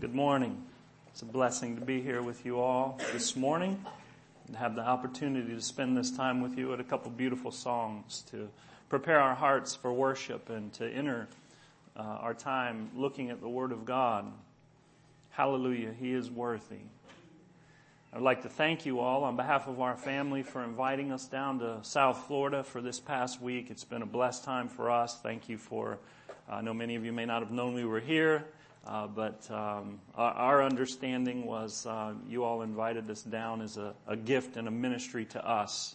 Good morning. It's a blessing to be here with you all this morning and have the opportunity to spend this time with you at a couple beautiful songs to prepare our hearts for worship and to enter uh, our time looking at the Word of God. Hallelujah. He is worthy. I'd like to thank you all on behalf of our family for inviting us down to South Florida for this past week. It's been a blessed time for us. Thank you for, I know many of you may not have known we were here. Uh, but um, our, understanding was uh, you all invited us down as a, a, gift and a ministry to us.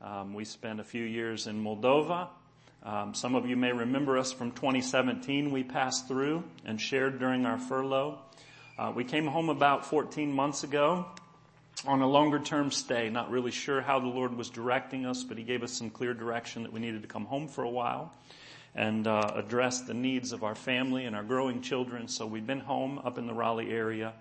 Um, we spent a few years in Moldova. Um, some of you may remember us from 2017. We passed through and shared during our furlough. Uh, we came home about 14 months ago on a longer term stay. Not really sure how the Lord was directing us, but He gave us some clear direction that we needed to come home for a while and uh, address the needs of our family and our growing children. So we've been home up in the Raleigh area.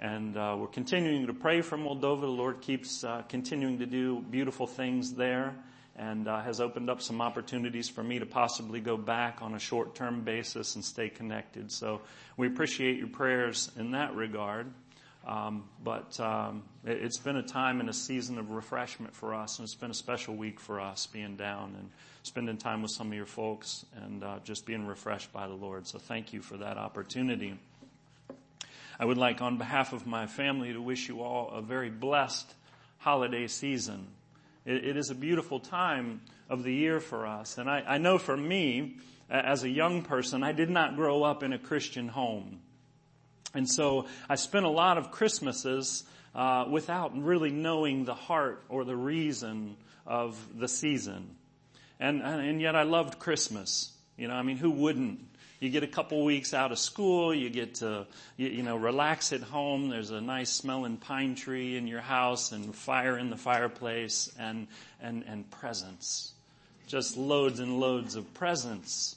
And uh, we're continuing to pray for Moldova. The Lord keeps uh, continuing to do beautiful things there and uh, has opened up some opportunities for me to possibly go back on a short-term basis and stay connected. So we appreciate your prayers in that regard. Um, but um, it, has been a time and a season of refreshment for us, and it's been a special week for us being down and spending time with some of your folks and uh, just being refreshed by the Lord. So thank you for that opportunity. I would like, on behalf of my family, to wish you all a very blessed holiday season. it, it is a beautiful time of the year for us, and I, I know for me, as a young person, I did not grow up in a Christian home. And so I spent a lot of Christmases uh, without really knowing the heart or the reason of the season. And, and yet I loved Christmas. You know, I mean, who wouldn't? You get a couple weeks out of school, you get to, you, you know, relax at home. There's a nice smelling pine tree in your house and fire in the fireplace and, and, and presents. Just loads and loads of presents.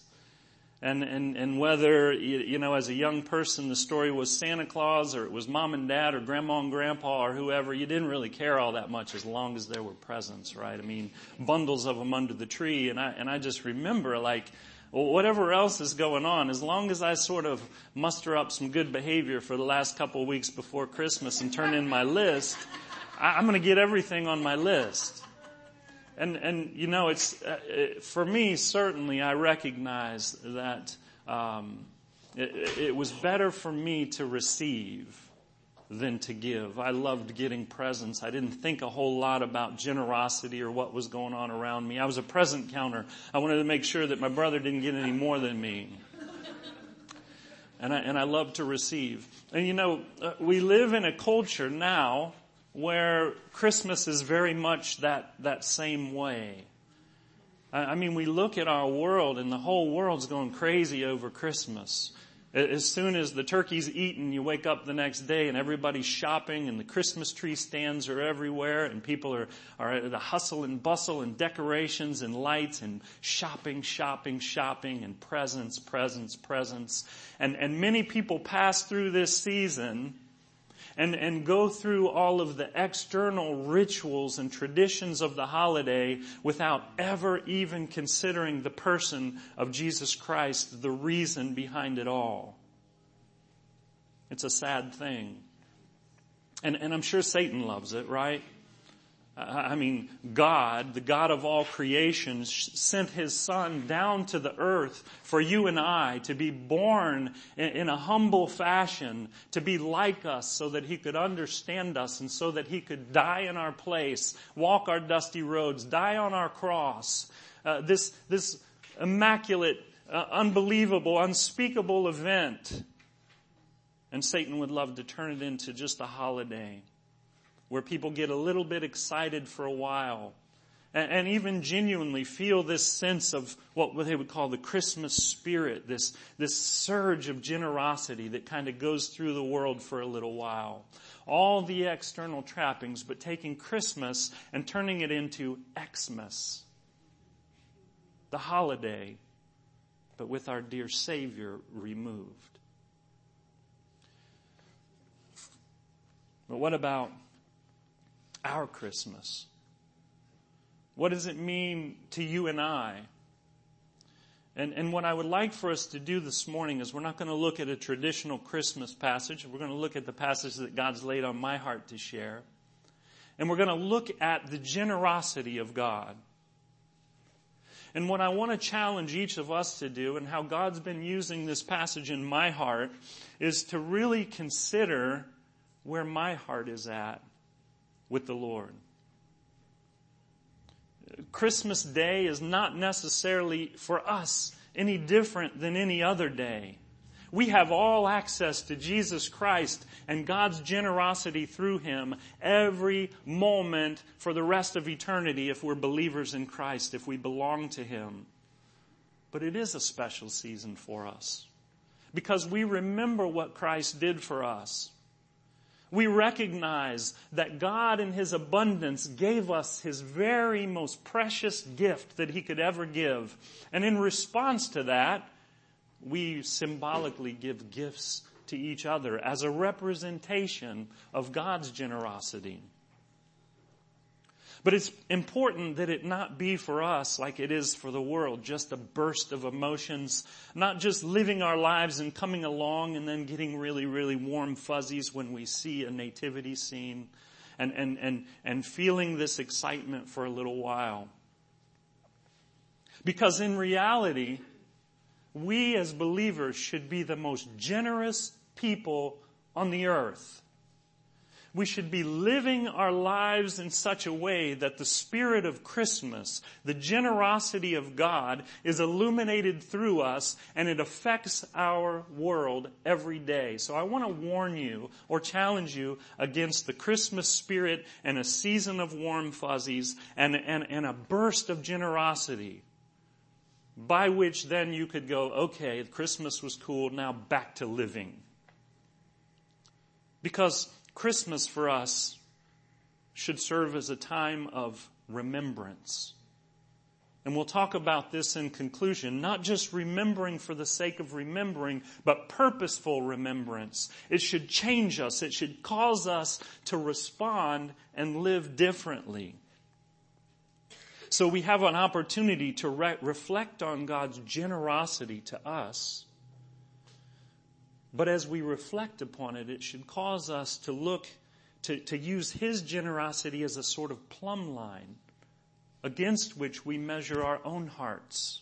And, and, and whether, you know, as a young person the story was Santa Claus or it was mom and dad or grandma and grandpa or whoever, you didn't really care all that much as long as there were presents, right? I mean, bundles of them under the tree. And I, and I just remember like, whatever else is going on, as long as I sort of muster up some good behavior for the last couple of weeks before Christmas and turn in my list, I, I'm going to get everything on my list. And, and you know, it's, uh, it, for me, certainly I recognize that um, it, it was better for me to receive than to give. I loved getting presents. I didn't think a whole lot about generosity or what was going on around me. I was a present counter. I wanted to make sure that my brother didn't get any more than me. And I, and I love to receive. And you know, uh, we live in a culture now where Christmas is very much that, that same way. I I mean, we look at our world and the whole world's going crazy over Christmas. As soon as the turkey's eaten, you wake up the next day and everybody's shopping and the Christmas tree stands are everywhere and people are, are at the hustle and bustle and decorations and lights and shopping, shopping, shopping and presents, presents, presents. And, and many people pass through this season and, and go through all of the external rituals and traditions of the holiday without ever even considering the person of Jesus Christ, the reason behind it all. It's a sad thing. And, and I'm sure Satan loves it, right? I mean, God, the God of all creation, sent His Son down to the earth for you and I to be born in a humble fashion, to be like us so that He could understand us and so that He could die in our place, walk our dusty roads, die on our cross. Uh, this, this immaculate, uh, unbelievable, unspeakable event. And Satan would love to turn it into just a holiday where people get a little bit excited for a while and, and even genuinely feel this sense of what they would call the Christmas spirit, this, this surge of generosity that kind of goes through the world for a little while. All the external trappings, but taking Christmas and turning it into Xmas. The holiday, but with our dear Savior removed. But what about our Christmas? What does it mean to you and I? And, and what I would like for us to do this morning is we're not going to look at a traditional Christmas passage. We're going to look at the passage that God's laid on my heart to share. And we're going to look at the generosity of God. And what I want to challenge each of us to do and how God's been using this passage in my heart is to really consider where my heart is at with the Lord. Christmas Day is not necessarily for us any different than any other day. We have all access to Jesus Christ and God's generosity through Him every moment for the rest of eternity if we're believers in Christ, if we belong to Him. But it is a special season for us because we remember what Christ did for us we recognize that God in His abundance gave us His very most precious gift that He could ever give. And in response to that, we symbolically give gifts to each other as a representation of God's generosity. But it's important that it not be for us like it is for the world, just a burst of emotions, not just living our lives and coming along and then getting really, really warm fuzzies when we see a nativity scene and, and, and, and feeling this excitement for a little while. Because in reality, we as believers should be the most generous people on the earth we should be living our lives in such a way that the spirit of Christmas, the generosity of God, is illuminated through us and it affects our world every day. So I want to warn you or challenge you against the Christmas spirit and a season of warm fuzzies and, and, and a burst of generosity by which then you could go, okay, Christmas was cool, now back to living. Because Christmas for us should serve as a time of remembrance. And we'll talk about this in conclusion, not just remembering for the sake of remembering, but purposeful remembrance. It should change us. It should cause us to respond and live differently. So we have an opportunity to re- reflect on God's generosity to us but as we reflect upon it, it should cause us to look, to, to use His generosity as a sort of plumb line against which we measure our own hearts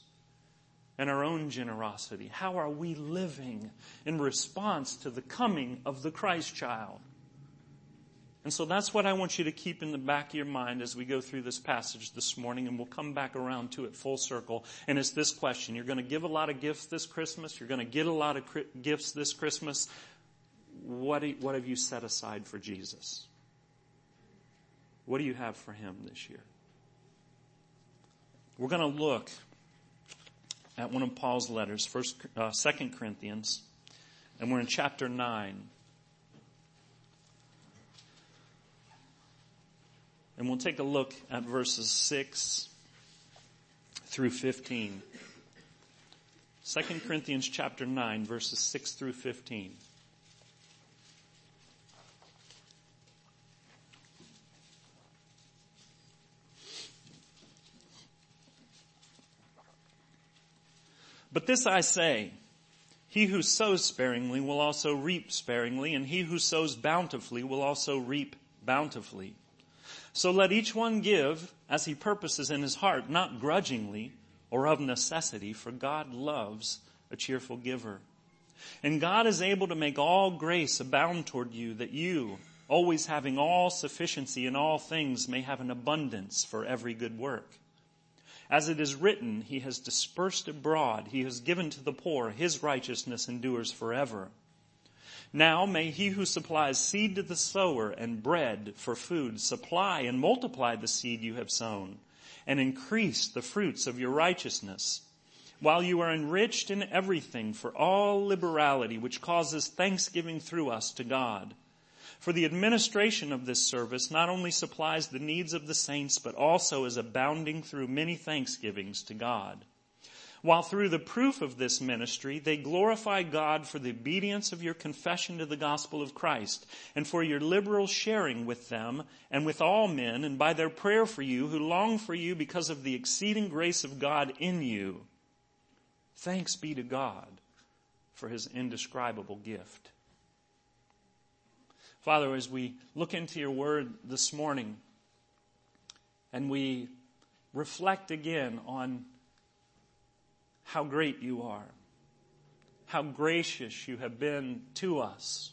and our own generosity. How are we living in response to the coming of the Christ child? And so that's what I want you to keep in the back of your mind as we go through this passage this morning, and we'll come back around to it full circle. And it's this question. You're going to give a lot of gifts this Christmas. You're going to get a lot of gifts this Christmas. What, you, what have you set aside for Jesus? What do you have for him this year? We're going to look at one of Paul's letters, first, uh, 2 Corinthians, and we're in chapter 9. And we'll take a look at verses 6 through 15. 2 Corinthians chapter 9 verses 6 through 15. But this I say, he who sows sparingly will also reap sparingly, and he who sows bountifully will also reap bountifully. So let each one give as he purposes in his heart, not grudgingly or of necessity, for God loves a cheerful giver. And God is able to make all grace abound toward you, that you, always having all sufficiency in all things, may have an abundance for every good work. As it is written, He has dispersed abroad, He has given to the poor, His righteousness endures forever. Now may he who supplies seed to the sower and bread for food supply and multiply the seed you have sown and increase the fruits of your righteousness while you are enriched in everything for all liberality which causes thanksgiving through us to God. For the administration of this service not only supplies the needs of the saints, but also is abounding through many thanksgivings to God while through the proof of this ministry they glorify God for the obedience of your confession to the gospel of Christ and for your liberal sharing with them and with all men and by their prayer for you who long for you because of the exceeding grace of God in you. Thanks be to God for his indescribable gift. Father, as we look into your word this morning and we reflect again on how great you are, how gracious you have been to us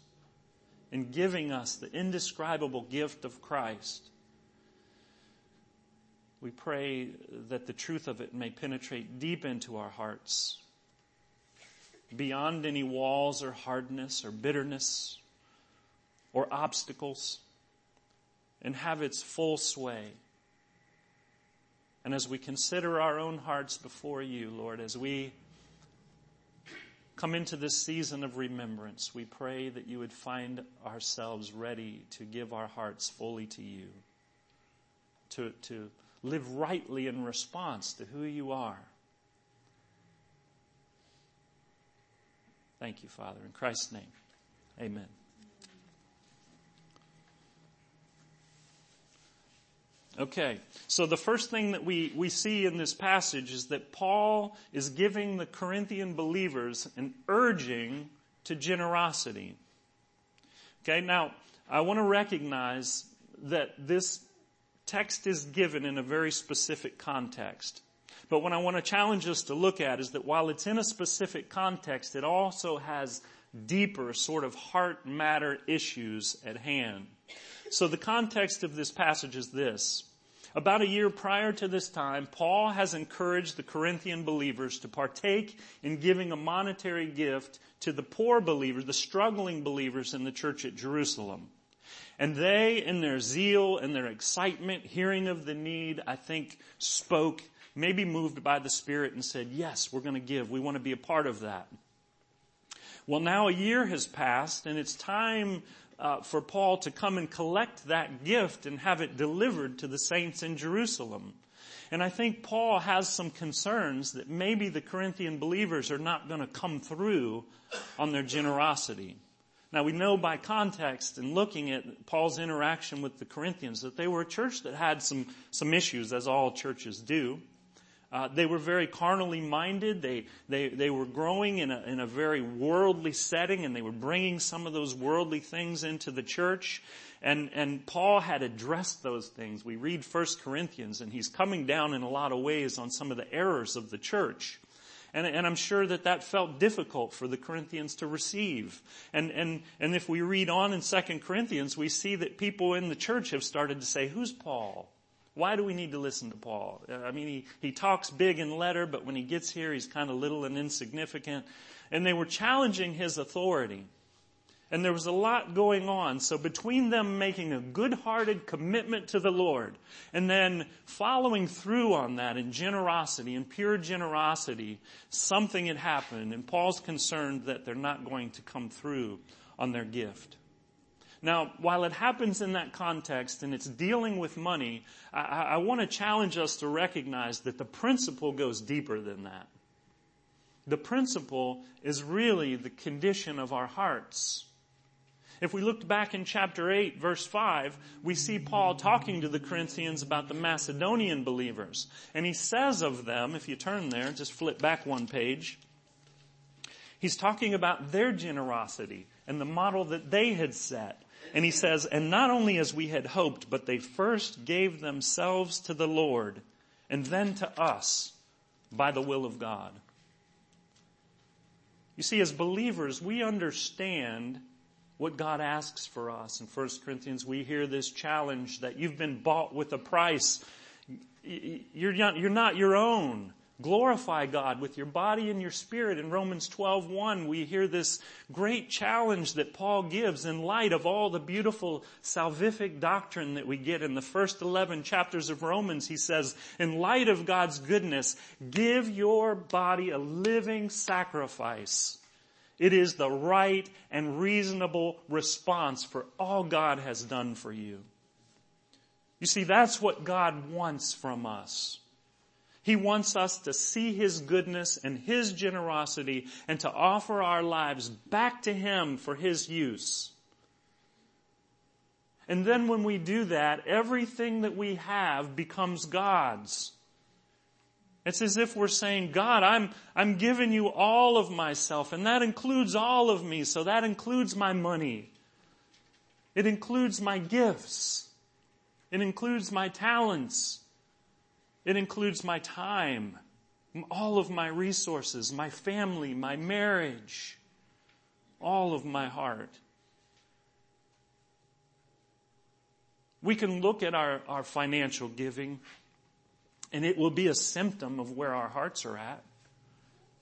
in giving us the indescribable gift of Christ. We pray that the truth of it may penetrate deep into our hearts, beyond any walls or hardness or bitterness or obstacles, and have its full sway. And as we consider our own hearts before you, Lord, as we come into this season of remembrance, we pray that you would find ourselves ready to give our hearts fully to you, to, to live rightly in response to who you are. Thank you, Father. In Christ's name, amen. Okay, so the first thing that we, we see in this passage is that Paul is giving the Corinthian believers an urging to generosity. Okay, now I want to recognize that this text is given in a very specific context. But what I want to challenge us to look at is that while it's in a specific context, it also has deeper sort of heart matter issues at hand. So the context of this passage is this. About a year prior to this time, Paul has encouraged the Corinthian believers to partake in giving a monetary gift to the poor believers, the struggling believers in the church at Jerusalem. And they, in their zeal and their excitement, hearing of the need, I think spoke, maybe moved by the Spirit and said, yes, we're going to give. We want to be a part of that. Well, now a year has passed and it's time uh, for Paul to come and collect that gift and have it delivered to the saints in Jerusalem. And I think Paul has some concerns that maybe the Corinthian believers are not going to come through on their generosity. Now we know by context and looking at Paul's interaction with the Corinthians that they were a church that had some, some issues as all churches do. Uh, they were very carnally minded. They, they, they were growing in a, in a very worldly setting and they were bringing some of those worldly things into the church. And, and Paul had addressed those things. We read 1 Corinthians and he's coming down in a lot of ways on some of the errors of the church. And, and, I'm sure that that felt difficult for the Corinthians to receive. And, and, and if we read on in 2 Corinthians, we see that people in the church have started to say, who's Paul? Why do we need to listen to Paul? I mean, he, he talks big in letter, but when he gets here, he's kind of little and insignificant. And they were challenging his authority. And there was a lot going on. So between them making a good-hearted commitment to the Lord and then following through on that in generosity, in pure generosity, something had happened and Paul's concerned that they're not going to come through on their gift. Now, while it happens in that context and it's dealing with money, I, I want to challenge us to recognize that the principle goes deeper than that. The principle is really the condition of our hearts. If we looked back in chapter 8 verse 5, we see Paul talking to the Corinthians about the Macedonian believers. And he says of them, if you turn there, just flip back one page, he's talking about their generosity and the model that they had set. And he says, and not only as we had hoped, but they first gave themselves to the Lord and then to us by the will of God. You see, as believers, we understand what God asks for us. In 1 Corinthians, we hear this challenge that you've been bought with a price. You're not, you're not your own. Glorify God with your body and your spirit. In Romans 12:1, we hear this great challenge that Paul gives in light of all the beautiful salvific doctrine that we get in the first 11 chapters of Romans. He says, in light of God's goodness, give your body a living sacrifice. It is the right and reasonable response for all God has done for you. You see, that's what God wants from us. He wants us to see His goodness and His generosity and to offer our lives back to Him for His use. And then when we do that, everything that we have becomes God's. It's as if we're saying, God, I'm, I'm giving you all of myself, and that includes all of me, so that includes my money. It includes my gifts. It includes my talents. It includes my time, all of my resources, my family, my marriage, all of my heart. We can look at our, our financial giving and it will be a symptom of where our hearts are at.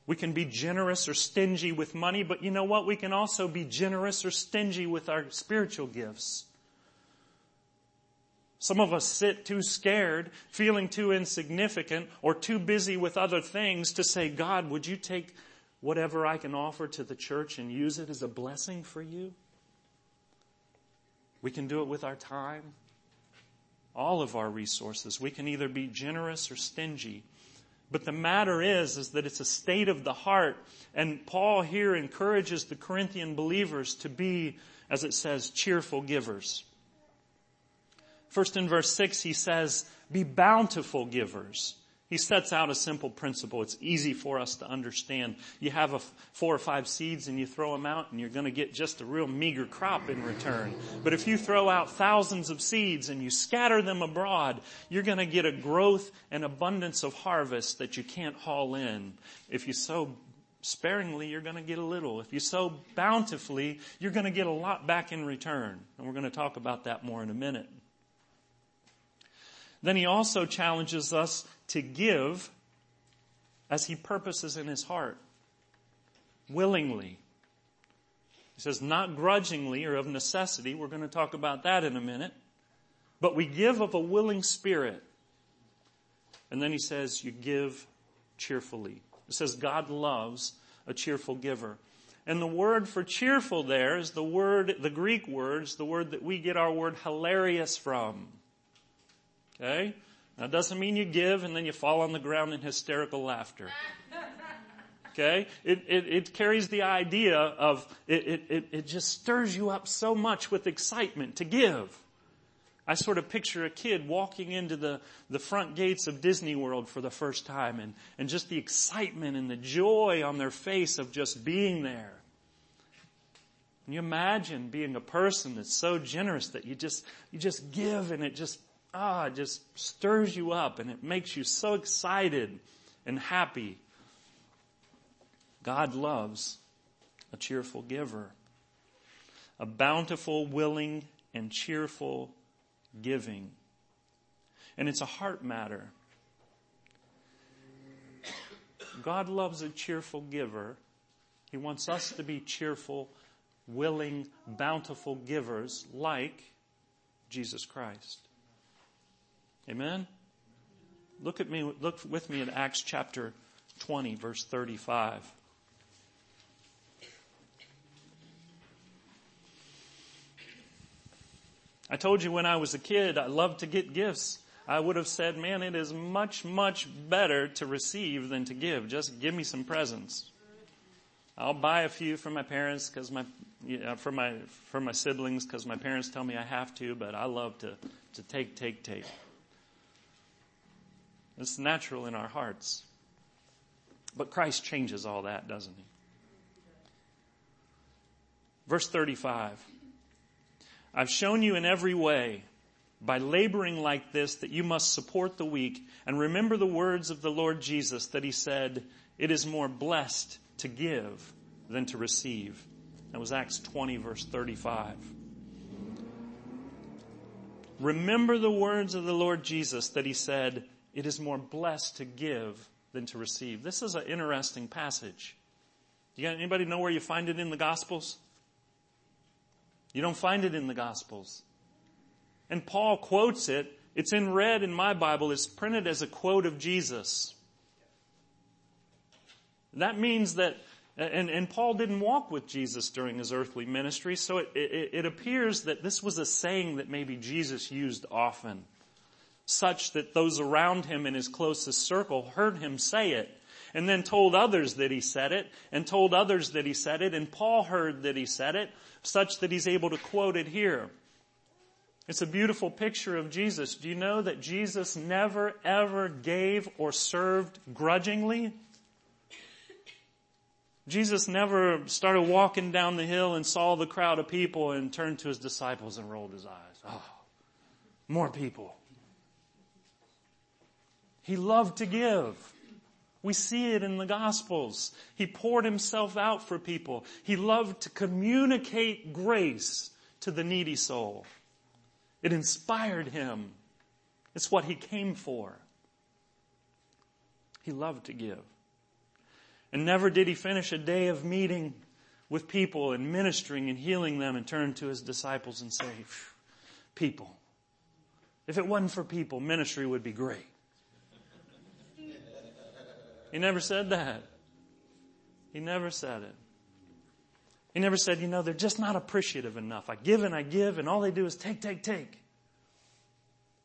We can be generous or stingy with money, but you know what? We can also be generous or stingy with our spiritual gifts. Some of us sit too scared, feeling too insignificant, or too busy with other things to say, God, would you take whatever I can offer to the church and use it as a blessing for you? We can do it with our time all of our resources. We can either be generous or stingy. But the matter is, is that it's a state of the heart. And Paul here encourages the Corinthian believers to be, as it says, cheerful givers. First in verse 6 he says, be bountiful givers he sets out a simple principle. It's easy for us to understand. You have four or five seeds and you throw them out and you're going to get just a real meager crop in return. But if you throw out thousands of seeds and you scatter them abroad, you're going to get a growth and abundance of harvest that you can't haul in. If you sow sparingly, you're going to get a little. If you sow bountifully, you're going to get a lot back in return. And we're going to talk about that more in a minute. Then he also challenges us to give as he purposes in his heart, willingly. He says, not grudgingly or of necessity. We're going to talk about that in a minute. But we give of a willing spirit. And then he says, you give cheerfully. It says God loves a cheerful giver. And the word for cheerful there is the word, the Greek words, the word that we get our word hilarious from. Okay? That doesn't mean you give and then you fall on the ground in hysterical laughter. Okay? It, it, it carries the idea of, it, it, it just stirs you up so much with excitement to give. I sort of picture a kid walking into the, the front gates of Disney World for the first time and, and just the excitement and the joy on their face of just being there. Can you imagine being a person that's so generous that you just, you just give and it just ah, it just stirs you up and it makes you so excited and happy. God loves a cheerful giver, a bountiful, willing, and cheerful giving. And it's a heart matter. God loves a cheerful giver. He wants us to be cheerful, willing, bountiful givers like Jesus Christ. Amen? Look at me, look with me at Acts chapter 20 verse 35. I told you when I was a kid, I loved to get gifts. I would have said, man, it is much, much better to receive than to give. Just give me some presents. I'll buy a few for my parents because my, yeah, for my, for my siblings because my parents tell me I have to, but I love to, to take, take, take. It's natural in our hearts. But Christ changes all that, doesn't he? Verse 35. I've shown you in every way by laboring like this that you must support the weak and remember the words of the Lord Jesus that he said, it is more blessed to give than to receive. That was Acts 20 verse 35. Remember the words of the Lord Jesus that he said, it is more blessed to give than to receive. This is an interesting passage. You got anybody know where you find it in the Gospels? You don't find it in the Gospels. And Paul quotes it. It's in red in my Bible. It's printed as a quote of Jesus. That means that, and, and Paul didn't walk with Jesus during his earthly ministry, so it, it, it appears that this was a saying that maybe Jesus used often such that those around him in his closest circle heard him say it and then told others that he said it and told others that he said it and Paul heard that he said it such that he's able to quote it here. It's a beautiful picture of Jesus. Do you know that Jesus never ever gave or served grudgingly? Jesus never started walking down the hill and saw the crowd of people and turned to his disciples and rolled his eyes. Oh, more people. He loved to give. We see it in the Gospels. He poured himself out for people. He loved to communicate grace to the needy soul. It inspired him. It's what he came for. He loved to give. And never did he finish a day of meeting with people and ministering and healing them and turn to his disciples and say, people. If it wasn't for people, ministry would be great. He never said that. He never said it. He never said, you know, they're just not appreciative enough. I give and I give and all they do is take, take, take.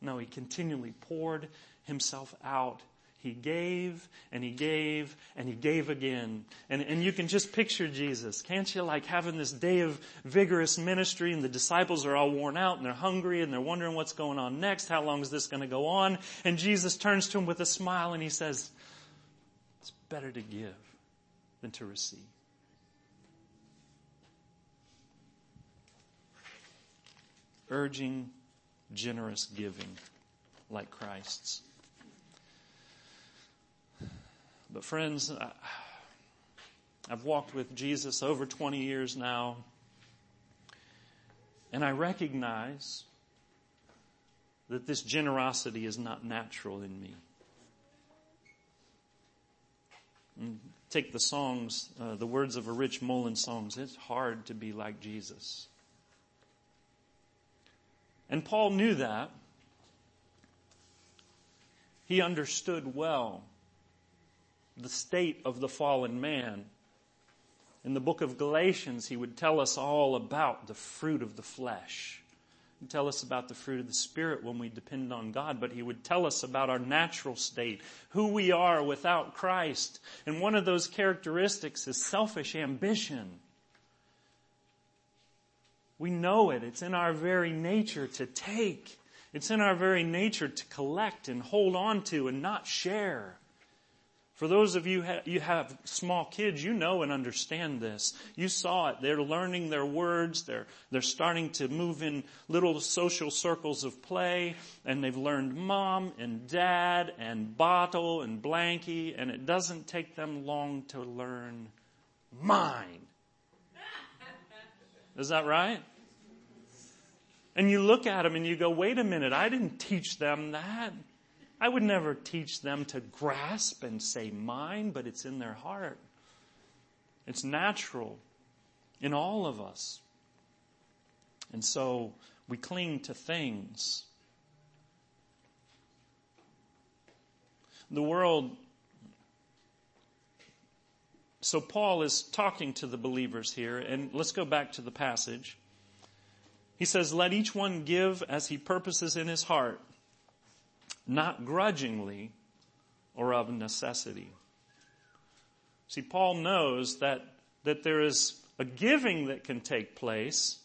No, he continually poured himself out. He gave and he gave and he gave again. And, and you can just picture Jesus. Can't you like having this day of vigorous ministry and the disciples are all worn out and they're hungry and they're wondering what's going on next. How long is this going to go on? And Jesus turns to him with a smile and he says, better to give than to receive. Urging generous giving like Christ's. But friends, I've walked with Jesus over 20 years now, and I recognize that this generosity is not natural in me. Take the songs, uh, the words of a Rich Mullins songs. It's hard to be like Jesus. And Paul knew that. He understood well the state of the fallen man. In the book of Galatians, he would tell us all about the fruit of the flesh tell us about the fruit of the Spirit when we depend on God, but He would tell us about our natural state, who we are without Christ. And one of those characteristics is selfish ambition. We know it. It's in our very nature to take. It's in our very nature to collect and hold on to and not share. For those of you who you have small kids, you know and understand this. You saw it. They're learning their words. They're, they're starting to move in little social circles of play and they've learned mom and dad and bottle and blankie and it doesn't take them long to learn mine. Is that right? And you look at them and you go, wait a minute, I didn't teach them that. I would never teach them to grasp and say mine, but it's in their heart. It's natural in all of us. And so we cling to things. The world, so Paul is talking to the believers here, and let's go back to the passage. He says, let each one give as he purposes in his heart not grudgingly or of necessity. See, Paul knows that, that there is a giving that can take place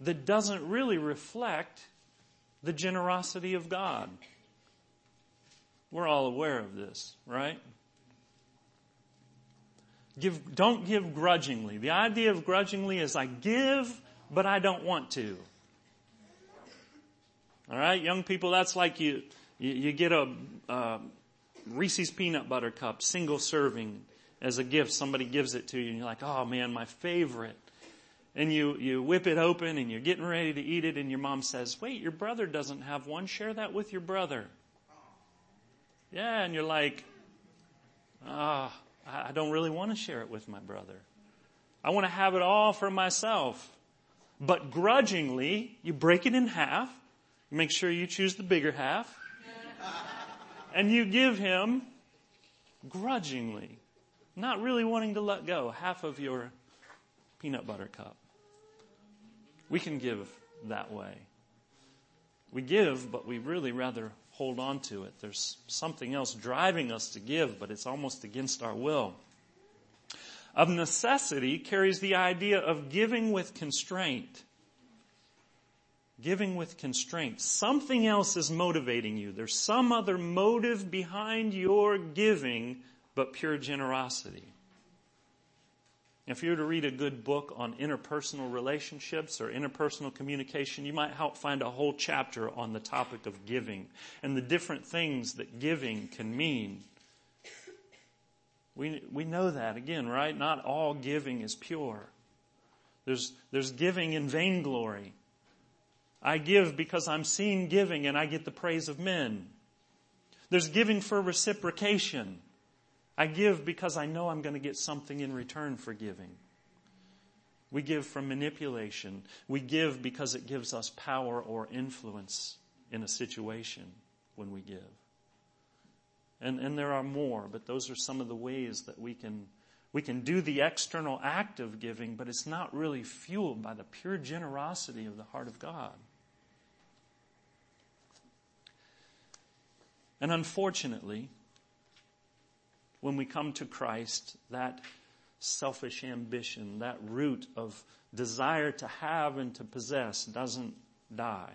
that doesn't really reflect the generosity of God. We're all aware of this, right? Give, don't give grudgingly. The idea of grudgingly is I give, but I don't want to. All right, young people, that's like you, you, you get a, uh, Reese's peanut butter cup, single serving as a gift. Somebody gives it to you and you're like, oh man, my favorite. And you, you whip it open and you're getting ready to eat it and your mom says, wait, your brother doesn't have one. Share that with your brother. Yeah. And you're like, ah, oh, I don't really want to share it with my brother. I want to have it all for myself. But grudgingly, you break it in half. You make sure you choose the bigger half and you give him grudgingly, not really wanting to let go half of your peanut butter cup. We can give that way. We give, but we really rather hold on to it. There's something else driving us to give, but it's almost against our will. Of necessity carries the idea of giving with constraint. Giving with constraint. Something else is motivating you. There's some other motive behind your giving but pure generosity. If you were to read a good book on interpersonal relationships or interpersonal communication, you might help find a whole chapter on the topic of giving and the different things that giving can mean. We, we know that again, right? Not all giving is pure. There's, there's giving in vainglory. I give because I'm seen giving and I get the praise of men. There's giving for reciprocation. I give because I know I'm going to get something in return for giving. We give from manipulation. We give because it gives us power or influence in a situation when we give. And, and there are more, but those are some of the ways that we can, we can do the external act of giving, but it's not really fueled by the pure generosity of the heart of God. And unfortunately, when we come to Christ, that selfish ambition, that root of desire to have and to possess doesn't die.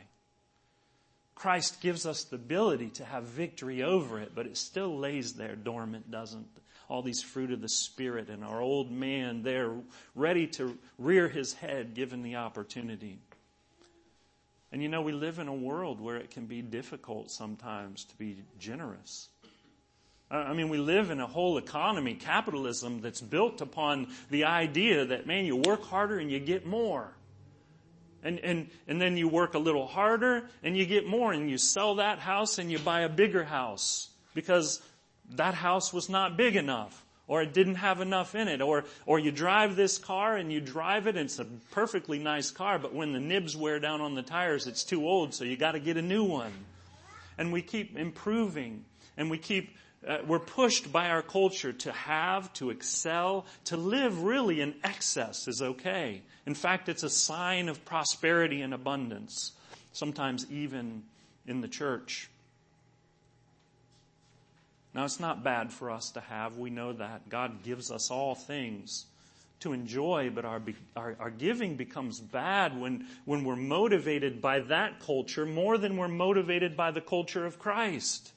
Christ gives us the ability to have victory over it, but it still lays there dormant, doesn't all these fruit of the Spirit and our old man there ready to rear his head given the opportunity. And you know, we live in a world where it can be difficult sometimes to be generous. I mean, we live in a whole economy, capitalism, that's built upon the idea that, man, you work harder and you get more. And, and, and then you work a little harder and you get more and you sell that house and you buy a bigger house because that house was not big enough or it didn't have enough in it or, or you drive this car and you drive it and it's a perfectly nice car but when the nibs wear down on the tires it's too old so you got to get a new one. And we keep improving and we keep uh, we're pushed by our culture to have, to excel, to live really in excess is okay. In fact, it's a sign of prosperity and abundance, sometimes even in the church. Now, it's not bad for us to have. We know that. God gives us all things to enjoy, but our, our, our, giving becomes bad when, when we're motivated by that culture more than we're motivated by the culture of Christ.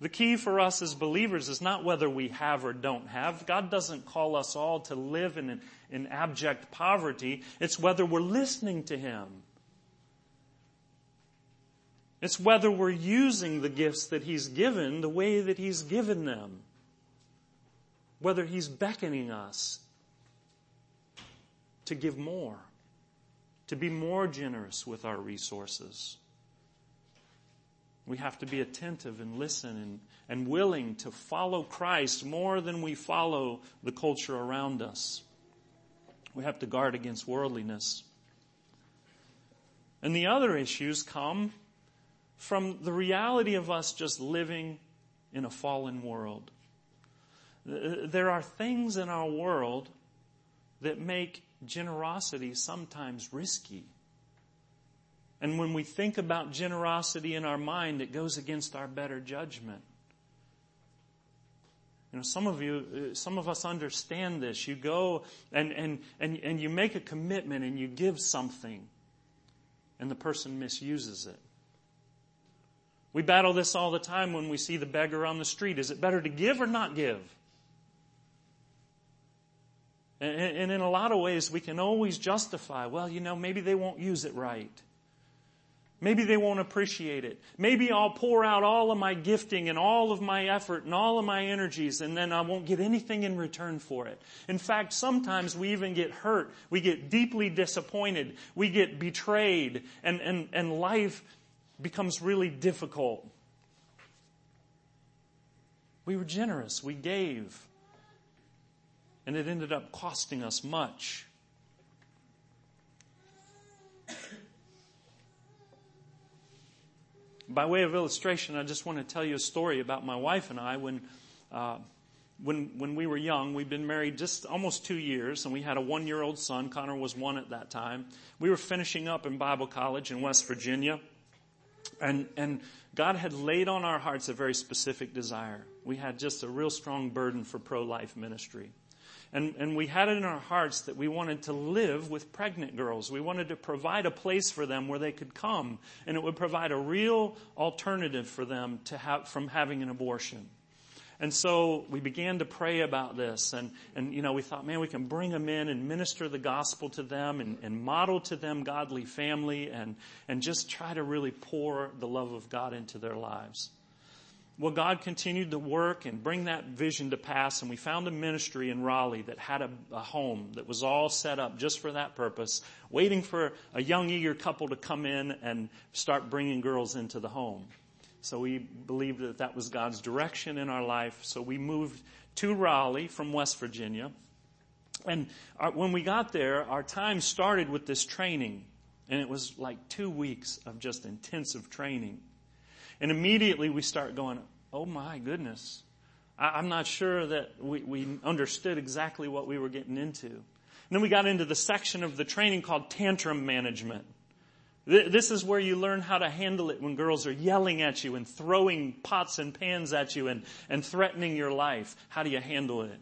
The key for us as believers is not whether we have or don't have. God doesn't call us all to live in, in abject poverty. It's whether we're listening to Him. It's whether we're using the gifts that He's given the way that He's given them. Whether He's beckoning us to give more, to be more generous with our resources. We have to be attentive and listen and, and willing to follow Christ more than we follow the culture around us. We have to guard against worldliness. And the other issues come from the reality of us just living in a fallen world. There are things in our world that make generosity sometimes risky. And when we think about generosity in our mind, it goes against our better judgment. You know, some of you, uh, some of us understand this. You go and, and, and, and you make a commitment and you give something and the person misuses it. We battle this all the time when we see the beggar on the street. Is it better to give or not give? And, in a lot of ways, we can always justify, well, you know, maybe they won't use it right. Maybe they won't appreciate it. Maybe I'll pour out all of my gifting and all of my effort and all of my energies and then I won't get anything in return for it. In fact, sometimes we even get hurt. We get deeply disappointed. We get betrayed and, and, and life becomes really difficult. We were generous. We gave. And it ended up costing us much. by way of illustration, I just want to tell you a story about my wife and I when, uh, when, when we were young. We'd been married just almost two years and we had a one year old son. Connor was one at that time. We were finishing up in Bible college in West Virginia and, and God had laid on our hearts a very specific desire. We had just a real strong burden for pro-life ministry. And, and we had it in our hearts that we wanted to live with pregnant girls. We wanted to provide a place for them where they could come, and it would provide a real alternative for them to have, from having an abortion. And so we began to pray about this and, and, you know, we thought, man, we can bring them in and minister the gospel to them and, and model to them godly family and, and just try to really pour the love of God into their lives. Well, God continued to work and bring that vision to pass, and we found a ministry in Raleigh that had a, a, home that was all set up just for that purpose, waiting for a young, eager couple to come in and start bringing girls into the home. So we believed that that was God's direction in our life. So we moved to Raleigh from West Virginia. And our, when we got there, our time started with this training. And it was like two weeks of just intensive training. And immediately we start going, oh my goodness. I, am not sure that we, we understood exactly what we were getting into. And then we got into the section of the training called tantrum management. This is where you learn how to handle it when girls are yelling at you and throwing pots and pans at you and, and threatening your life. How do you handle it?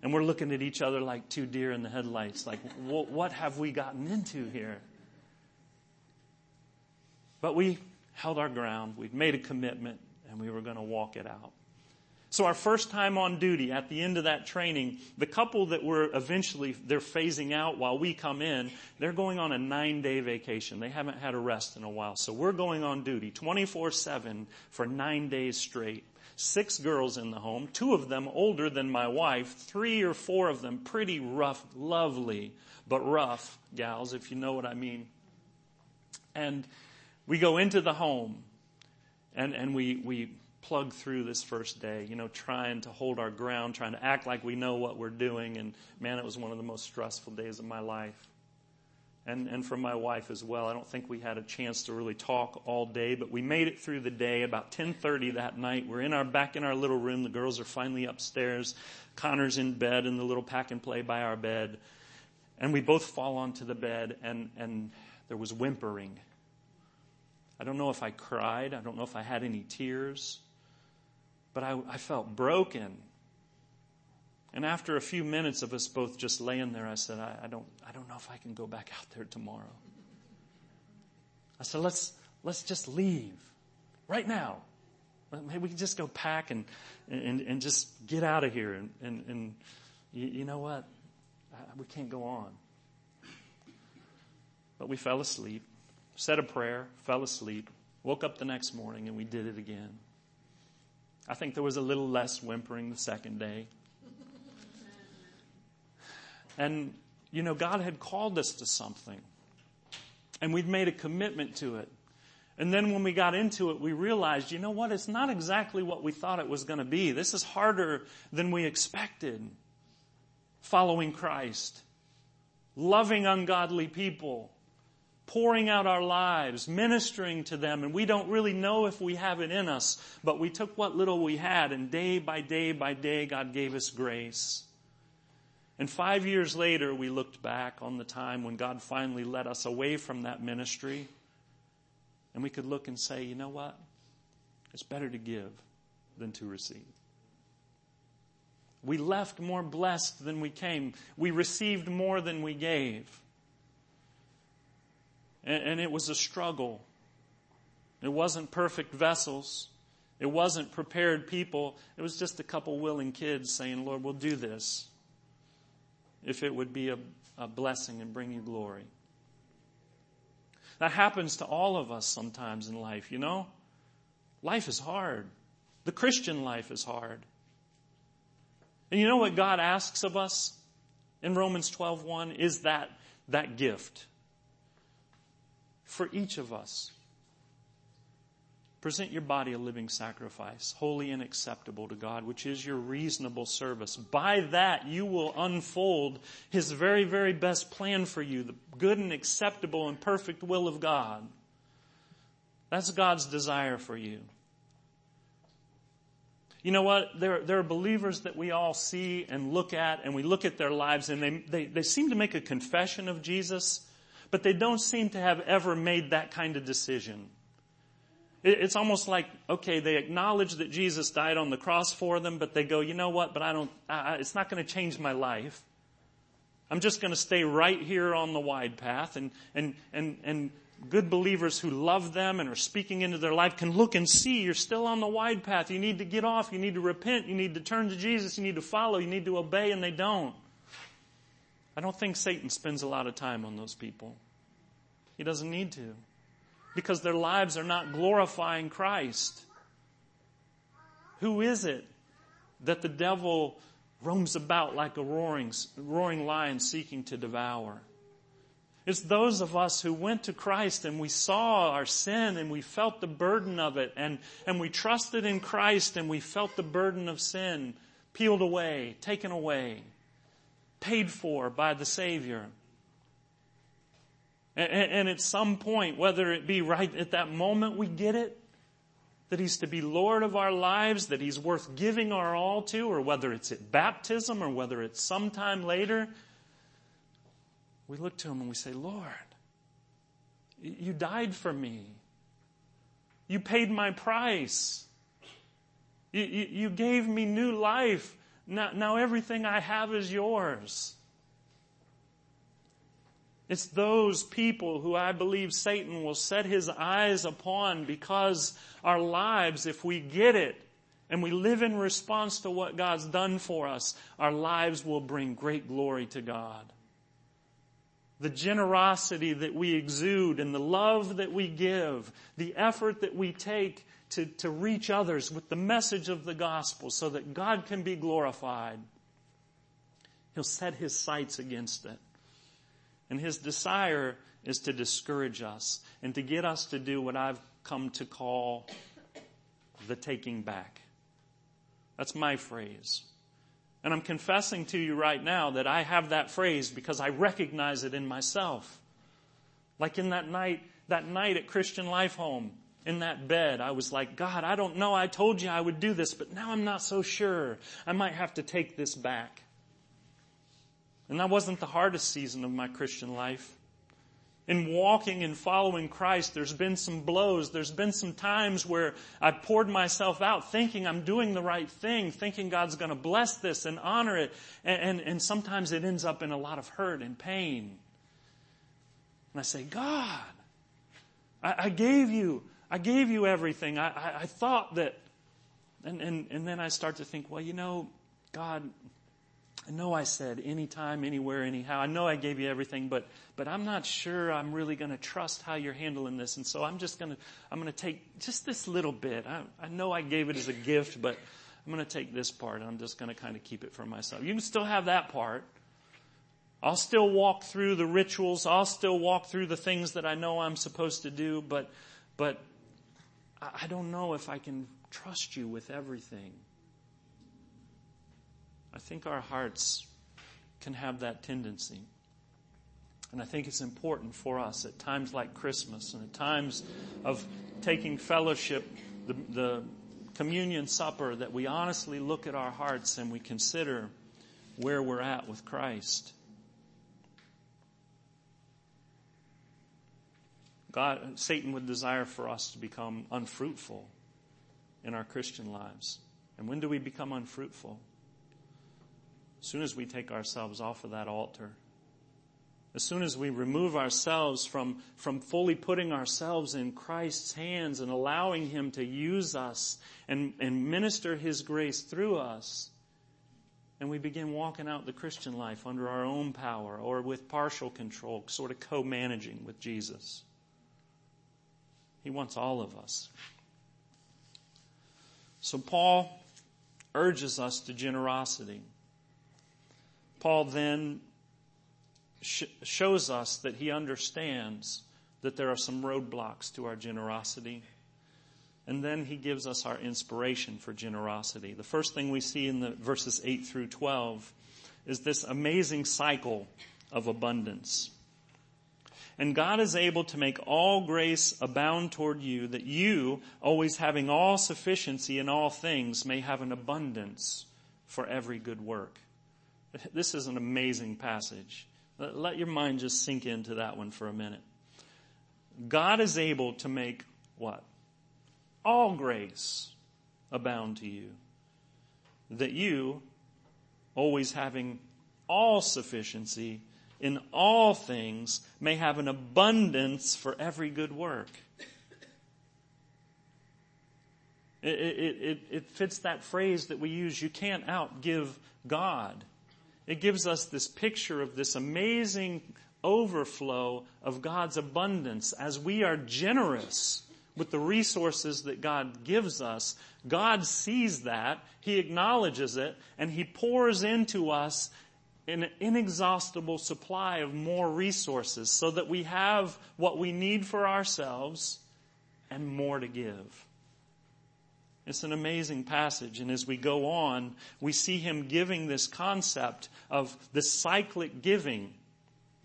And we're looking at each other like two deer in the headlights, like, what have we gotten into here? But we held our ground. We'd made a commitment and we were going to walk it out. So our first time on duty at the end of that training, the couple that were eventually, they're phasing out while we come in, they're going on a nine day vacation. They haven't had a rest in a while. So we're going on duty 24-7 for nine days straight. Six girls in the home, two of them older than my wife, three or four of them pretty rough, lovely, but rough gals, if you know what I mean. And we go into the home and, and we, we plug through this first day, you know, trying to hold our ground, trying to act like we know what we're doing. And man, it was one of the most stressful days of my life. And, and for my wife as well. I don't think we had a chance to really talk all day, but we made it through the day. About 10:30 that night, we're in our back in our little room. The girls are finally upstairs. Connor's in bed in the little pack and play by our bed, and we both fall onto the bed, and and there was whimpering. I don't know if I cried. I don't know if I had any tears but I, I felt broken. And after a few minutes of us both just laying there, I said, I, I, don't, I don't know if I can go back out there tomorrow. I said, let's, let's just leave right now. Maybe we can just go pack and, and, and just get out of here. And, and, and you, you know what? We can't go on. But we fell asleep, said a prayer, fell asleep, woke up the next morning, and we did it again. I think there was a little less whimpering the second day. And, you know, God had called us to something. And we'd made a commitment to it. And then when we got into it, we realized, you know what? It's not exactly what we thought it was going to be. This is harder than we expected. Following Christ. Loving ungodly people pouring out our lives, ministering to them, and we don't really know if we have it in us, but we took what little we had, and day by day by day, God gave us grace. And five years later, we looked back on the time when God finally led us away from that ministry, and we could look and say, you know what? It's better to give than to receive. We left more blessed than we came. We received more than we gave. And, and it was a struggle. It wasn't perfect vessels. It wasn't prepared people. It was just a couple willing kids saying, Lord, we'll do this if it would be a, a blessing and bring you glory. That happens to all of us sometimes in life, you know? Life is hard. The Christian life is hard. And you know what God asks of us in Romans 12:1 is that that gift for each of us. Present your body a living sacrifice, holy and acceptable to God, which is your reasonable service. By that, you will unfold His very, very best plan for you, the good and acceptable and perfect will of God. That's God's desire for you. You know what? There, there are believers that we all see and look at, and we look at their lives, and they, they, they seem to make a confession of Jesus, but they don't seem to have ever made that kind of decision. It's almost like, okay, they acknowledge that Jesus died on the cross for them, but they go, you know what, but I don't, I, it's not going to change my life. I'm just going to stay right here on the wide path and, and, and, and good believers who love them and are speaking into their life can look and see you're still on the wide path. You need to get off. You need to repent. You need to turn to Jesus. You need to follow. You need to obey and they don't. I don't think Satan spends a lot of time on those people. He doesn't need to because their lives are not glorifying Christ. Who is it that the devil roams about like a roaring, roaring lion seeking to devour? It's those of us who went to Christ and we saw our sin and we felt the burden of it and, and we trusted in Christ and we felt the burden of sin peeled away, taken away, paid for by the Savior. And, at some point, whether it be right at that moment we get it, that He's to be Lord of our lives, that He's worth giving our all to, or whether it's at baptism or whether it's sometime later, we look to him and we say, Lord, you died for me. You paid my price. You, you, you gave me new life. Now, now everything I have is yours. It's those people who I believe Satan will set his eyes upon because our lives, if we get it and we live in response to what God's done for us, our lives will bring great glory to God the generosity that we exude and the love that we give, the effort that we take to, to reach others with the message of the gospel so that God can be glorified. He'll set his sights against it. And his desire is to discourage us and to get us to do what I've come to call the taking back. That's my phrase. And I'm confessing to you right now that I have that phrase because I recognize it in myself. Like in that night, that night at Christian Life Home, in that bed, I was like, God, I don't know. I told you I would do this, but now I'm not so sure. I might have to take this back. And that wasn't the hardest season of my Christian life in walking and following Christ, there's been some blows. There's been some times where I've poured myself out thinking I'm doing the right thing, thinking God's going to bless this and honor it. And, and, and, sometimes it ends up in a lot of hurt and pain. And I say, God, I, I gave you, I gave you everything. I, I, I thought that, and, and, and then I start to think, well, you know, God, I know I said anytime, anywhere, anyhow. I know I gave you everything, but, but I'm not sure I'm really going to trust how you're handling this. And so I'm just going to, I'm going to take just this little bit. I, I know I gave it as a gift, but I'm going to take this part and I'm just going to kind of keep it for myself. You can still have that part. I'll still walk through the rituals. I'll still walk through the things that I know I'm supposed to do, but, but I don't know if I can trust you with everything. I think our hearts can have that tendency. And I think it's important for us at times like Christmas and at times of taking fellowship, the, the communion supper, that we honestly look at our hearts and we consider where we're at with Christ. God, Satan would desire for us to become unfruitful in our Christian lives. And when do we become unfruitful? As soon as we take ourselves off of that altar, as soon as we remove ourselves from, from fully putting ourselves in Christ's hands and allowing Him to use us and, and minister His grace through us, and we begin walking out the Christian life under our own power or with partial control, sort of co-managing with Jesus. He wants all of us. So Paul urges us to generosity. Paul then sh- shows us that he understands that there are some roadblocks to our generosity. And then he gives us our inspiration for generosity. The first thing we see in the verses 8 through 12 is this amazing cycle of abundance. And God is able to make all grace abound toward you, that you, always having all sufficiency in all things, may have an abundance for every good work. This is an amazing passage. Let your mind just sink into that one for a minute. God is able to make what? all grace abound to you, that you, always having all sufficiency in all things, may have an abundance for every good work. It, it, it, it, fits that phrase that we use, you can't outgive God. It gives us this picture of this amazing overflow of God's abundance as we are generous with the resources that God gives us. God sees that, He acknowledges it, and He pours into us an inexhaustible supply of more resources so that we have what we need for ourselves and more to give. It's an amazing passage. And as we go on, we see him giving this concept of the cyclic giving.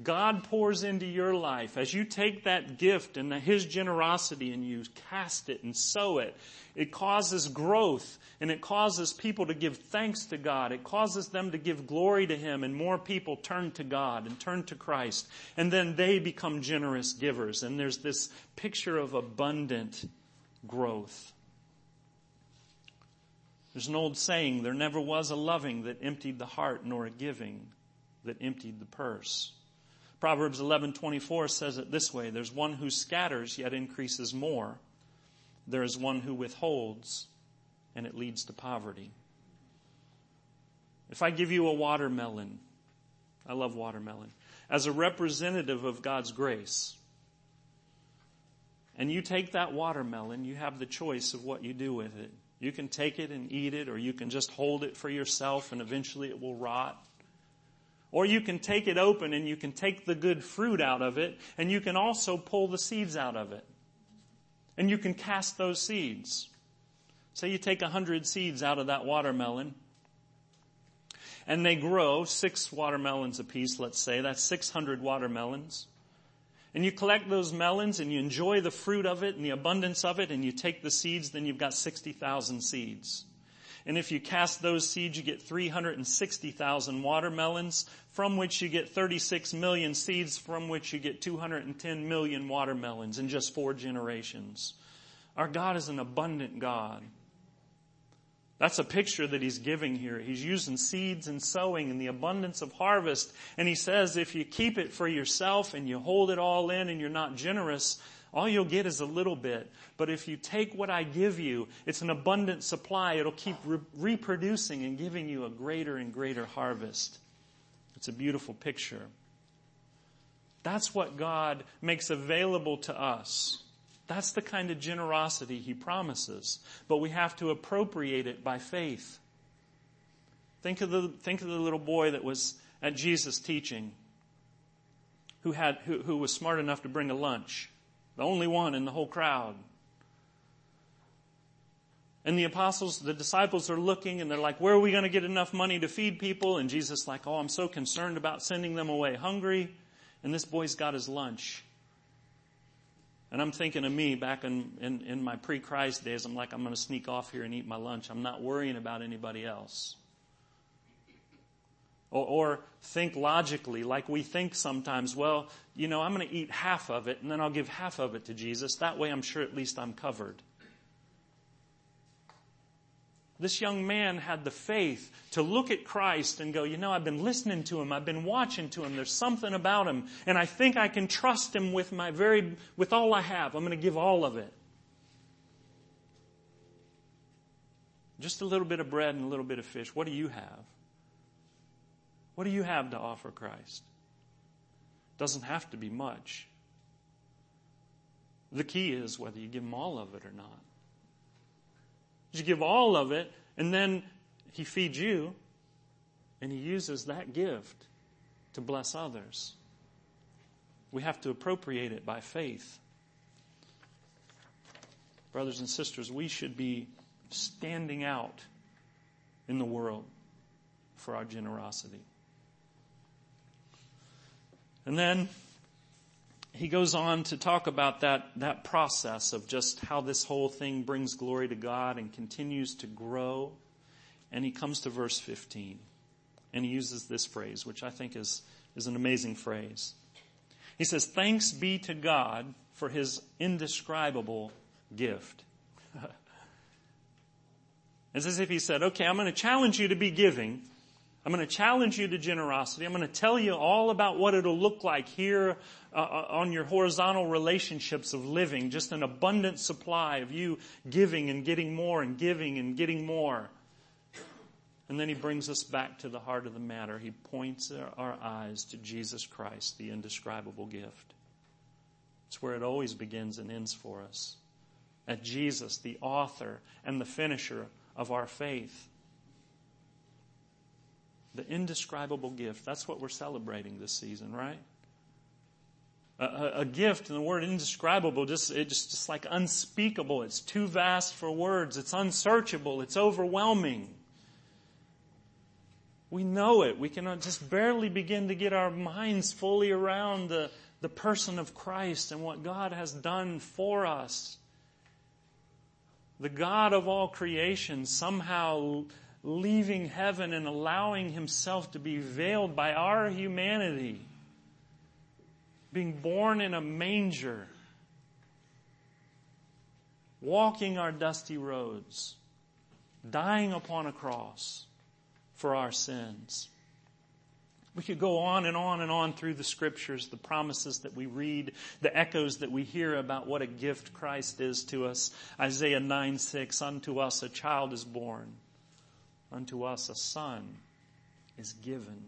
God pours into your life. As you take that gift and his generosity and you cast it and sow it, it causes growth and it causes people to give thanks to God. It causes them to give glory to him and more people turn to God and turn to Christ. And then they become generous givers. And there's this picture of abundant growth. There's an old saying, there never was a loving that emptied the heart, nor a giving that emptied the purse. Proverbs 11:24 says it this way, there's one who scatters yet increases more. There is one who withholds and it leads to poverty. If I give you a watermelon, I love watermelon, as a representative of God's grace, and you take that watermelon, you have the choice of what you do with it. You can take it and eat it, or you can just hold it for yourself and eventually it will rot. Or you can take it open and you can take the good fruit out of it, and you can also pull the seeds out of it. And you can cast those seeds. Say you take a hundred seeds out of that watermelon, and they grow six watermelons apiece, let's say. That's 600 watermelons and you collect those melons and you enjoy the fruit of it and the abundance of it and you take the seeds, then you've got 60,000 seeds. And if you cast those seeds, you get 360,000 watermelons, from which you get 36 million seeds, from which you get 210 million watermelons in just four generations. Our God is an abundant God. That's a picture that he's giving here. He's using seeds and sowing and the abundance of harvest. And he says if you keep it for yourself and you hold it all in and you're not generous, all you'll get is a little bit. But if you take what I give you, it's an abundant supply. It'll keep re- reproducing and giving you a greater and greater harvest. It's a beautiful picture. That's what God makes available to us. That's the kind of generosity he promises. But we have to appropriate it by faith. Think of the, think of the little boy that was at Jesus' teaching, who, had, who, who was smart enough to bring a lunch. The only one in the whole crowd. And the apostles, the disciples are looking and they're like, where are we going to get enough money to feed people? And Jesus is like, oh, I'm so concerned about sending them away hungry. And this boy's got his lunch. And I'm thinking of me back in, in, in my pre-Christ days. I'm like, I'm going to sneak off here and eat my lunch. I'm not worrying about anybody else. Or, or think logically, like we think sometimes, well, you know, I'm going to eat half of it and then I'll give half of it to Jesus. That way I'm sure at least I'm covered. This young man had the faith to look at Christ and go, you know, I've been listening to him. I've been watching to him. There's something about him. And I think I can trust him with my very, with all I have. I'm going to give all of it. Just a little bit of bread and a little bit of fish. What do you have? What do you have to offer Christ? Doesn't have to be much. The key is whether you give him all of it or not. You give all of it, and then He feeds you, and He uses that gift to bless others. We have to appropriate it by faith. Brothers and sisters, we should be standing out in the world for our generosity. And then he goes on to talk about that, that process of just how this whole thing brings glory to God and continues to grow. And he comes to verse 15 and he uses this phrase, which I think is, is an amazing phrase. He says, thanks be to God for his indescribable gift. It's as if he said, okay, I'm going to challenge you to be giving. I'm going to challenge you to generosity. I'm going to tell you all about what it'll look like here uh, uh, on your horizontal relationships of living, just an abundant supply of you giving and getting more and giving and getting more. And then he brings us back to the heart of the matter. He points our eyes to Jesus Christ, the indescribable gift. It's where it always begins and ends for us. At Jesus, the author and the finisher of our faith. The indescribable gift. That's what we're celebrating this season, right? A, a, a gift, and the word indescribable, just, it's just like unspeakable. It's too vast for words. It's unsearchable. It's overwhelming. We know it. We can just barely begin to get our minds fully around the, the person of Christ and what God has done for us. The God of all creation somehow leaving heaven and allowing himself to be veiled by our humanity, being born in a manger, walking our dusty roads, dying upon a cross for our sins. We could go on and on and on through the scriptures, the promises that we read, the echoes that we hear about what a gift Christ is to us. Isaiah 9 6, unto us a child is born. Unto us a son is given.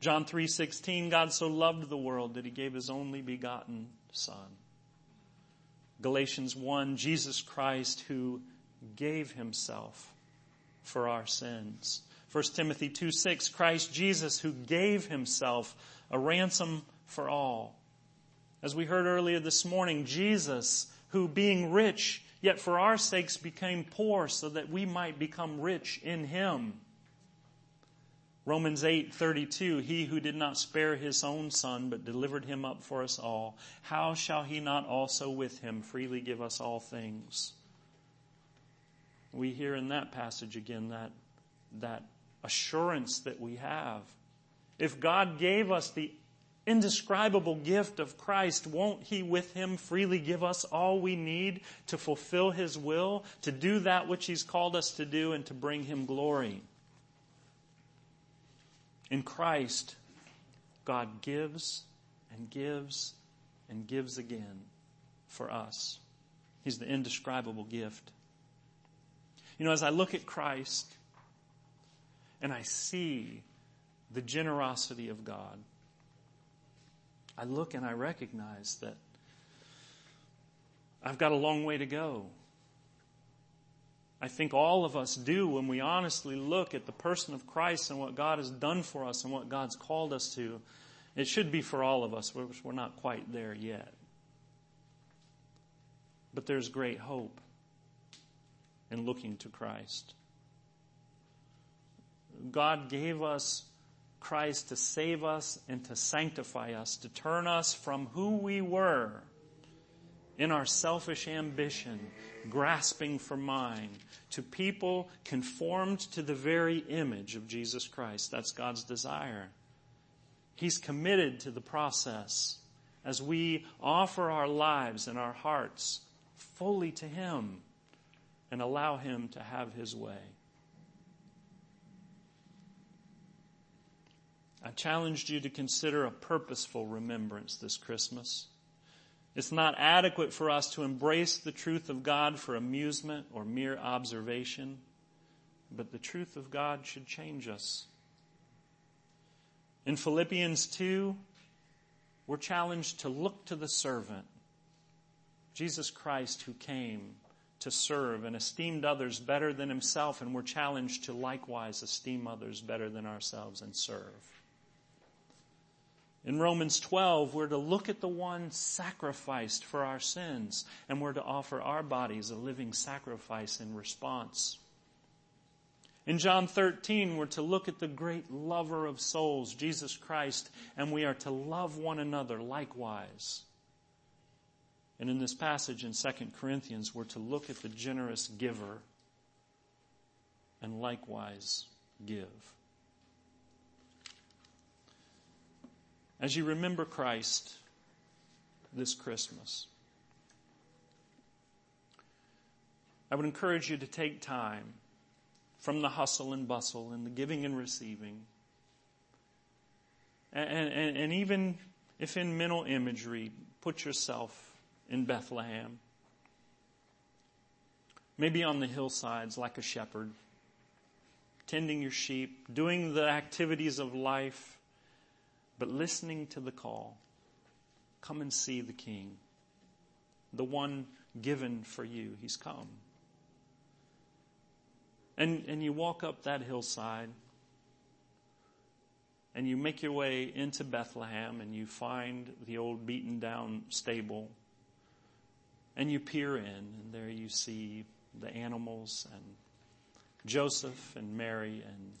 John 3:16 God so loved the world that he gave his only begotten son. Galatians 1 Jesus Christ who gave himself for our sins. 1 Timothy 2 6, Christ Jesus who gave himself a ransom for all. As we heard earlier this morning, Jesus who being rich, yet for our sakes became poor so that we might become rich in him. Romans 8:32 He who did not spare his own son but delivered him up for us all how shall he not also with him freely give us all things We hear in that passage again that that assurance that we have. If God gave us the indescribable gift of Christ, won't He with Him freely give us all we need to fulfill His will, to do that which He's called us to do, and to bring Him glory? In Christ, God gives and gives and gives again for us. He's the indescribable gift. You know, as I look at Christ, and I see the generosity of God, I look and I recognize that I've got a long way to go. I think all of us do when we honestly look at the person of Christ and what God has done for us and what God's called us to. It should be for all of us. We're not quite there yet. But there's great hope in looking to Christ. God gave us Christ to save us and to sanctify us, to turn us from who we were in our selfish ambition, grasping for mine, to people conformed to the very image of Jesus Christ. That's God's desire. He's committed to the process as we offer our lives and our hearts fully to Him and allow Him to have His way. I challenged you to consider a purposeful remembrance this Christmas. It's not adequate for us to embrace the truth of God for amusement or mere observation, but the truth of God should change us. In Philippians 2, we're challenged to look to the servant, Jesus Christ who came to serve and esteemed others better than himself, and we're challenged to likewise esteem others better than ourselves and serve. In Romans 12, we're to look at the one sacrificed for our sins, and we're to offer our bodies a living sacrifice in response. In John 13, we're to look at the great lover of souls, Jesus Christ, and we are to love one another likewise. And in this passage in 2 Corinthians, we're to look at the generous giver and likewise give. As you remember Christ this Christmas. I would encourage you to take time from the hustle and bustle and the giving and receiving. And, and, and even if in mental imagery, put yourself in Bethlehem. Maybe on the hillsides like a shepherd, tending your sheep, doing the activities of life, but listening to the call. Come and see the King, the one given for you. He's come. And, and you walk up that hillside and you make your way into Bethlehem and you find the old beaten down stable and you peer in and there you see the animals and Joseph and Mary and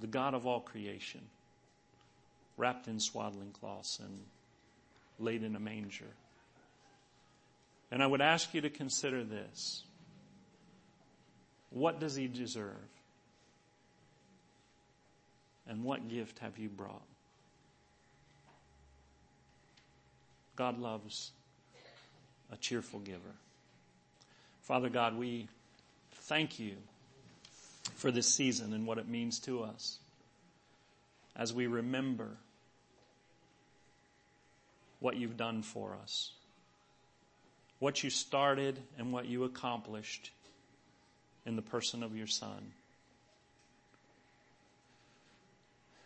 the God of all creation wrapped in swaddling cloths and laid in a manger. And I would ask you to consider this. What does he deserve? And what gift have you brought? God loves a cheerful giver. Father God, we thank you for this season and what it means to us as we remember what you've done for us, what you started and what you accomplished in the person of your Son.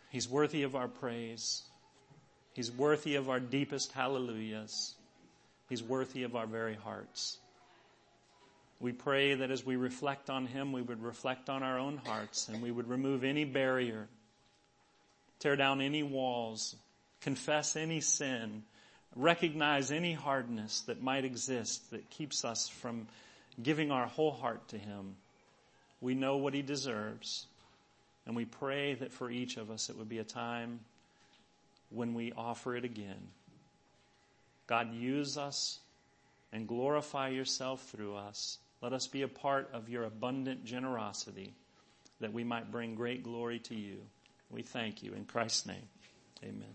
He's worthy of our praise. He's worthy of our deepest hallelujahs. He's worthy of our very hearts. We pray that as we reflect on Him, we would reflect on our own hearts and we would remove any barrier, tear down any walls, confess any sin, recognize any hardness that might exist that keeps us from giving our whole heart to Him. We know what He deserves, and we pray that for each of us it would be a time when we offer it again. God, use us and glorify yourself through us. Let us be a part of your abundant generosity that we might bring great glory to you. We thank you in Christ's name. Amen.